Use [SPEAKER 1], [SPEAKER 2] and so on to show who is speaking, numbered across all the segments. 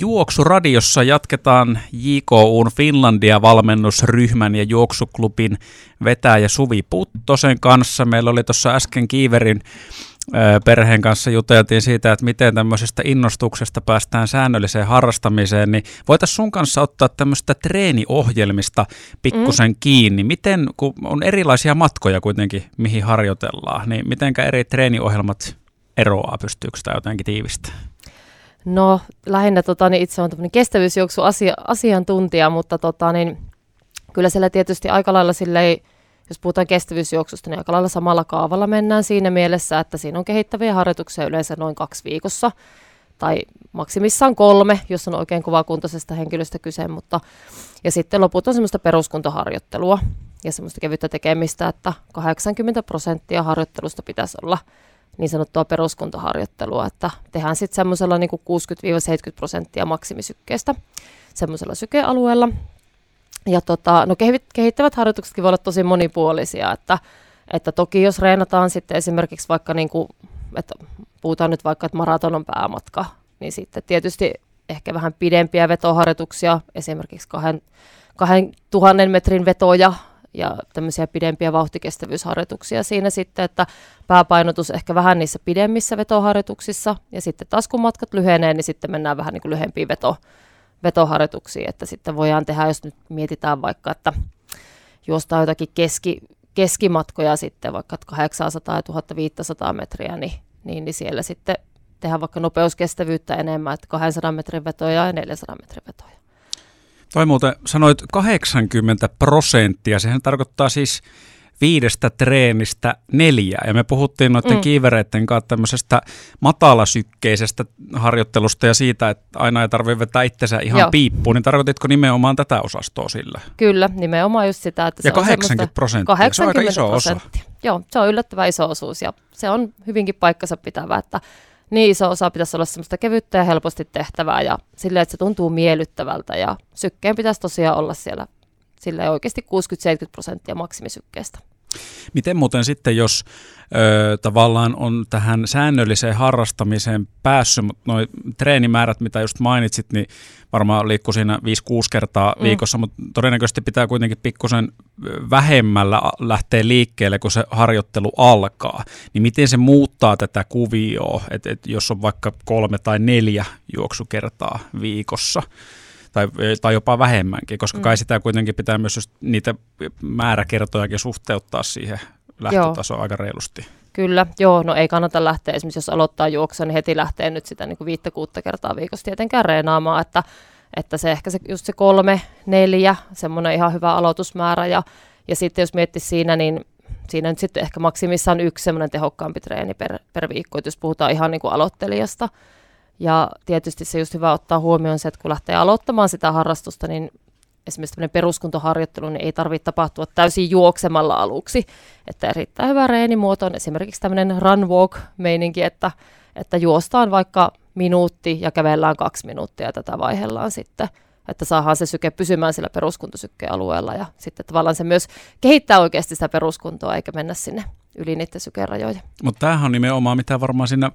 [SPEAKER 1] Juoksuradiossa jatketaan JKUn Finlandia-valmennusryhmän ja juoksuklubin vetäjä Suvi Puttosen kanssa. Meillä oli tuossa äsken Kiiverin perheen kanssa juteltiin siitä, että miten tämmöisestä innostuksesta päästään säännölliseen harrastamiseen, niin voitaisiin sun kanssa ottaa tämmöistä treeniohjelmista pikkusen mm. kiinni. Miten, kun on erilaisia matkoja kuitenkin, mihin harjoitellaan, niin mitenkä eri treeniohjelmat eroaa, pystyykö sitä jotenkin tiivistämään?
[SPEAKER 2] No lähinnä tota, niin itse on tämmöinen kestävyysjuoksu asia, asiantuntija, mutta tota, niin, kyllä siellä tietysti aika lailla silleen, jos puhutaan kestävyysjuoksusta, niin aika lailla samalla kaavalla mennään siinä mielessä, että siinä on kehittäviä harjoituksia yleensä noin kaksi viikossa, tai maksimissaan kolme, jos on oikein kovakuntoisesta henkilöstä kyse, mutta ja sitten loput on semmoista peruskuntoharjoittelua ja semmoista kevyttä tekemistä, että 80 prosenttia harjoittelusta pitäisi olla niin sanottua peruskuntoharjoittelua, että tehdään sitten semmoisella niin 60-70 prosenttia maksimisykkeestä semmoisella sykealueella. Ja tota, no kehittävät harjoituksetkin voi olla tosi monipuolisia, että, että toki jos reenataan sitten esimerkiksi vaikka niin kuin, että puhutaan nyt vaikka, että maraton on päämatka, niin sitten tietysti ehkä vähän pidempiä vetoharjoituksia, esimerkiksi kahden, kahden tuhannen metrin vetoja ja tämmöisiä pidempiä vauhtikestävyysharjoituksia siinä sitten, että pääpainotus ehkä vähän niissä pidemmissä vetoharjoituksissa ja sitten taas kun matkat lyhenee, niin sitten mennään vähän niin kuin lyhempiin veto, vetoharjoituksiin, että sitten voidaan tehdä, jos nyt mietitään vaikka, että juostaan jotakin keski, keskimatkoja sitten vaikka 800 ja 1500 metriä, niin, niin, niin siellä sitten tehdään vaikka nopeuskestävyyttä enemmän, että 200 metrin vetoja ja 400 metrin vetoja.
[SPEAKER 1] Toi muuten sanoit 80 prosenttia, sehän tarkoittaa siis viidestä treenistä neljä. Ja me puhuttiin noiden mm. kiivereiden kanssa tämmöisestä matalasykkeisestä harjoittelusta ja siitä, että aina ei tarvitse vetää itsensä ihan Joo. piippuun. Niin tarkoititko nimenomaan tätä osastoa sillä?
[SPEAKER 2] Kyllä, nimenomaan just sitä. Että
[SPEAKER 1] ja se 80 prosenttia, 80 se on aika iso prosenttia.
[SPEAKER 2] osa. Joo, se on yllättävän iso osuus ja se on hyvinkin paikkansa pitävä, että niin iso osa pitäisi olla semmoista kevyttä ja helposti tehtävää ja silleen, että se tuntuu miellyttävältä ja sykkeen pitäisi tosiaan olla siellä sille oikeasti 60-70 prosenttia maksimisykkeestä.
[SPEAKER 1] Miten muuten sitten, jos ö, tavallaan on tähän säännölliseen harrastamiseen päässyt, mutta nuo treenimäärät, mitä just mainitsit, niin varmaan liikkuu siinä 5-6 kertaa mm. viikossa, mutta todennäköisesti pitää kuitenkin pikkusen vähemmällä lähteä liikkeelle, kun se harjoittelu alkaa. Niin miten se muuttaa tätä kuvioa, että et jos on vaikka kolme tai neljä juoksukertaa viikossa? Tai, tai jopa vähemmänkin, koska mm. kai sitä kuitenkin pitää myös just niitä määräkertojakin suhteuttaa siihen lähtötasoon aika reilusti.
[SPEAKER 2] Kyllä, joo, no ei kannata lähteä, esimerkiksi jos aloittaa juoksua, niin heti lähtee nyt sitä niin kuin viittä kuutta kertaa viikossa tietenkään reenaamaan, että, että se ehkä se, just se kolme, neljä, semmoinen ihan hyvä aloitusmäärä ja, ja sitten jos miettii siinä, niin siinä nyt sitten ehkä maksimissaan yksi semmoinen tehokkaampi treeni per, per viikko, että jos puhutaan ihan niin kuin aloittelijasta, ja tietysti se just hyvä ottaa huomioon se, että kun lähtee aloittamaan sitä harrastusta, niin esimerkiksi tämmöinen peruskuntoharjoittelu niin ei tarvitse tapahtua täysin juoksemalla aluksi. Että erittäin hyvä reenimuoto on esimerkiksi tämmöinen run walk meininki, että, että juostaan vaikka minuutti ja kävellään kaksi minuuttia tätä vaihellaan sitten että saadaan se syke pysymään sillä peruskuntosykkeen alueella ja sitten tavallaan se myös kehittää oikeasti sitä peruskuntoa eikä mennä sinne yli niiden sykerajoja.
[SPEAKER 1] Mutta tämähän on nimenomaan mitä varmaan siinä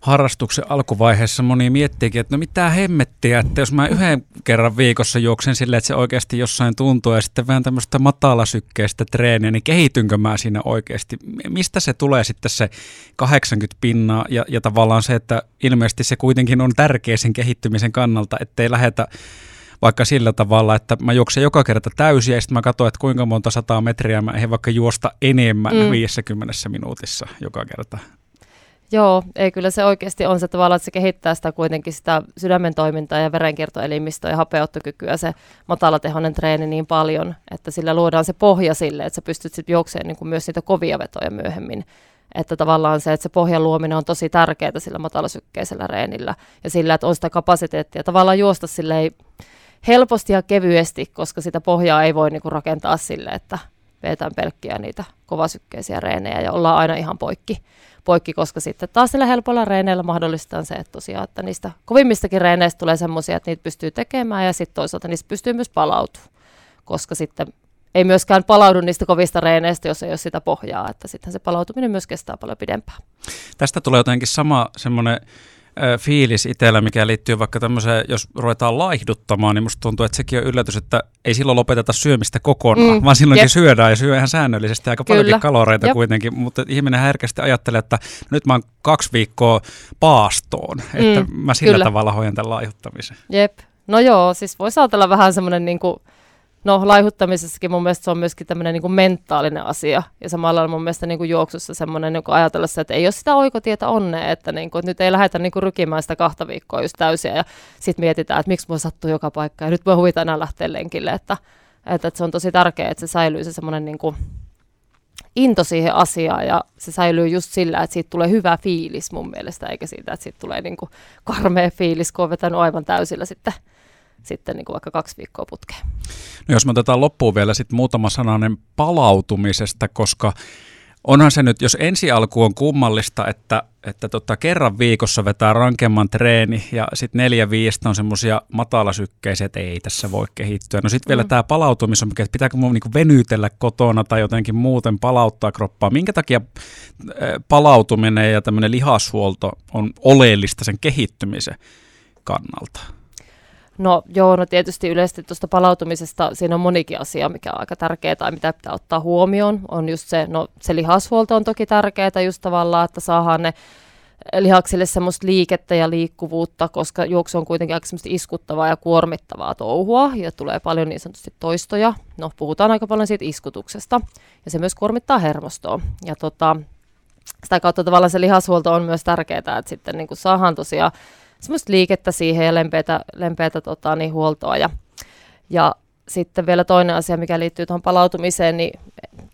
[SPEAKER 1] harrastuksen alkuvaiheessa moni miettiikin, että no mitä hemmettiä, että jos mä yhden kerran viikossa juoksen silleen, että se oikeasti jossain tuntuu ja sitten vähän tämmöistä matalasykkeistä treeniä, niin kehitynkö mä siinä oikeasti? Mistä se tulee sitten se 80 pinnaa ja, ja tavallaan se, että ilmeisesti se kuitenkin on tärkeä sen kehittymisen kannalta, ettei lähetä vaikka sillä tavalla, että mä juoksen joka kerta täysiä ja sitten mä katson, että kuinka monta sataa metriä mä eihän vaikka juosta enemmän mm. 50 minuutissa joka kerta.
[SPEAKER 2] Joo, ei kyllä se oikeasti on se tavallaan, että se kehittää sitä kuitenkin sitä sydämen toimintaa ja verenkiertoelimistöä ja hapeuttokykyä se matalatehoinen treeni niin paljon, että sillä luodaan se pohja sille, että sä pystyt sitten juokseen niin kuin myös niitä kovia vetoja myöhemmin. Että tavallaan se, että se pohjan luominen on tosi tärkeää sillä matalasykkeisellä reenillä ja sillä, että on sitä kapasiteettia tavallaan juosta silleen helposti ja kevyesti, koska sitä pohjaa ei voi niin kuin rakentaa sille, että vetään pelkkiä niitä kovasykkeisiä reenejä ja ollaan aina ihan poikki poikki, koska sitten taas sillä helpolla reeneillä mahdollistaa se, että tosiaan, että niistä kovimmistakin reeneistä tulee semmoisia, että niitä pystyy tekemään ja sitten toisaalta niistä pystyy myös palautumaan, koska sitten ei myöskään palaudu niistä kovista reeneistä, jos ei ole sitä pohjaa, että sitten se palautuminen myös kestää paljon pidempään.
[SPEAKER 1] Tästä tulee jotenkin sama semmoinen fiilis itsellä, mikä liittyy vaikka tämmöiseen, jos ruvetaan laihduttamaan, niin musta tuntuu, että sekin on yllätys, että ei silloin lopeteta syömistä kokonaan, mm, vaan silloinkin jep. syödään ja syö ihan säännöllisesti aika Kyllä. paljonkin kaloreita jep. kuitenkin, mutta ihminen herkästi ajattelee, että nyt mä oon kaksi viikkoa paastoon, että mm, mä sillä kyllä. tavalla hoidan tämän laihuttamisen.
[SPEAKER 2] Jep, no joo, siis voisi ajatella vähän semmoinen niin kuin No laihuttamisessakin mun mielestä se on myöskin tämmöinen niin mentaalinen asia. Ja samalla mun mielestä niin kuin juoksussa semmoinen niin ajatella se, että ei ole sitä oikotietä onnea, että, niin kuin, että nyt ei lähdetä niin kuin rykimään sitä kahta viikkoa just täysiä. Ja sitten mietitään, että miksi mua sattuu joka paikka ja nyt voi huvita enää lähteä lenkille. Että, että, että se on tosi tärkeää, että se säilyy se semmoinen niin kuin into siihen asiaan ja se säilyy just sillä, että siitä tulee hyvä fiilis mun mielestä, eikä siitä, että siitä tulee niin kuin karmea fiilis, kun on vetänyt aivan täysillä sitten sitten niin kuin vaikka kaksi viikkoa putkeen.
[SPEAKER 1] No jos me otetaan loppuun vielä sitten muutama sananen palautumisesta, koska onhan se nyt, jos ensi alku on kummallista, että, että tota, kerran viikossa vetää rankemman treeni ja sitten neljä viistä on semmoisia matalasykkeisiä, että ei tässä voi kehittyä. No sitten vielä mm. tämä palautumis on, että pitääkö mun niinku venytellä kotona tai jotenkin muuten palauttaa kroppaa. Minkä takia palautuminen ja tämmöinen lihashuolto on oleellista sen kehittymisen kannalta?
[SPEAKER 2] No joo, no tietysti yleisesti tuosta palautumisesta siinä on monikin asia, mikä on aika tärkeää tai mitä pitää ottaa huomioon. On just se, no se lihashuolto on toki tärkeää just tavallaan, että saadaan ne lihaksille semmoista liikettä ja liikkuvuutta, koska juoksu on kuitenkin aika semmoista iskuttavaa ja kuormittavaa touhua ja tulee paljon niin sanotusti toistoja. No puhutaan aika paljon siitä iskutuksesta ja se myös kuormittaa hermostoa. Ja tota, sitä kautta tavallaan se lihashuolto on myös tärkeää, että sitten niin saadaan tosiaan semmoista liikettä siihen ja lempeätä, lempeätä tota, niin huoltoa. Ja, ja sitten vielä toinen asia, mikä liittyy tuohon palautumiseen, niin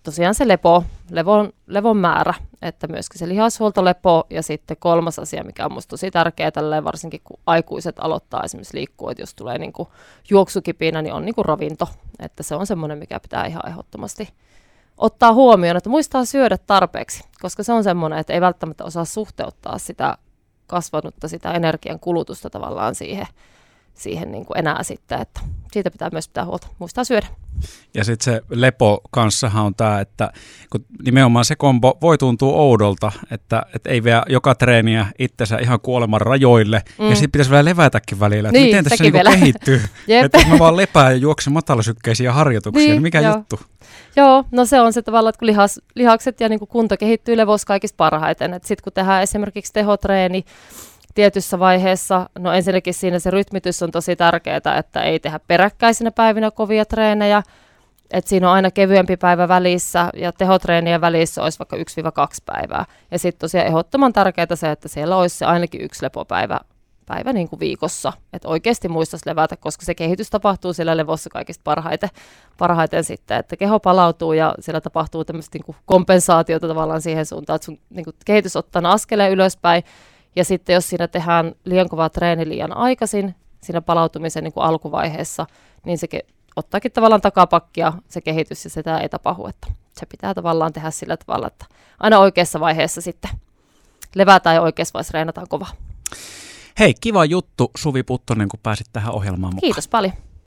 [SPEAKER 2] tosiaan se lepo, levon, levon määrä, että myöskin se lihashuolto, lepo ja sitten kolmas asia, mikä on minusta tosi tärkeä tälleen, varsinkin kun aikuiset aloittaa esimerkiksi liikkua, että jos tulee niin kuin juoksukipinä, niin on niin kuin ravinto, että se on semmoinen, mikä pitää ihan ehdottomasti ottaa huomioon, että muistaa syödä tarpeeksi, koska se on semmoinen, että ei välttämättä osaa suhteuttaa sitä kasvanutta sitä energian kulutusta tavallaan siihen, siihen niin kuin enää sitten, että siitä pitää myös pitää huolta, muistaa syödä.
[SPEAKER 1] Ja sitten se lepo kanssahan on tämä, että kun nimenomaan se kombo voi tuntua oudolta, että, että ei vie joka treeniä itsensä ihan kuoleman rajoille, mm. ja sitten pitäisi vielä levätäkin välillä, että niin, miten tässä niin kehittyy. että mä vaan lepää ja juoksen matalasykkeisiä harjoituksia, niin, niin mikä joo. juttu?
[SPEAKER 2] Joo, no se on se tavallaan, että kun lihas, lihakset ja niin kuin kunto kehittyy levossa kaikista parhaiten. Sitten kun tehdään esimerkiksi tehotreeni tietyssä vaiheessa, no ensinnäkin siinä se rytmitys on tosi tärkeää, että ei tehdä peräkkäisinä päivinä kovia treenejä, että siinä on aina kevyempi päivä välissä ja tehotreenien välissä olisi vaikka 1-2 päivää. Ja sitten tosiaan ehdottoman tärkeää se, että siellä olisi se ainakin yksi lepopäivä päivä niin kuin viikossa, että oikeasti muistaisi levätä, koska se kehitys tapahtuu siellä levossa kaikista parhaiten, parhaiten sitten, että keho palautuu ja siellä tapahtuu tämmöistä niin kompensaatiota tavallaan siihen suuntaan, että sun niin kuin kehitys ottaa askeleen ylöspäin, ja sitten jos siinä tehdään liian kovaa treeni liian aikaisin, siinä palautumisen niin kuin alkuvaiheessa, niin se ke- ottaakin tavallaan takapakkia se kehitys ja sitä ei tapahdu, että se pitää tavallaan tehdä sillä tavalla, että aina oikeassa vaiheessa sitten levätään ja oikeassa vaiheessa reenataan kovaa.
[SPEAKER 1] Hei, kiva juttu Suvi Puttonen, kun pääsit tähän ohjelmaan mukaan.
[SPEAKER 2] Kiitos paljon.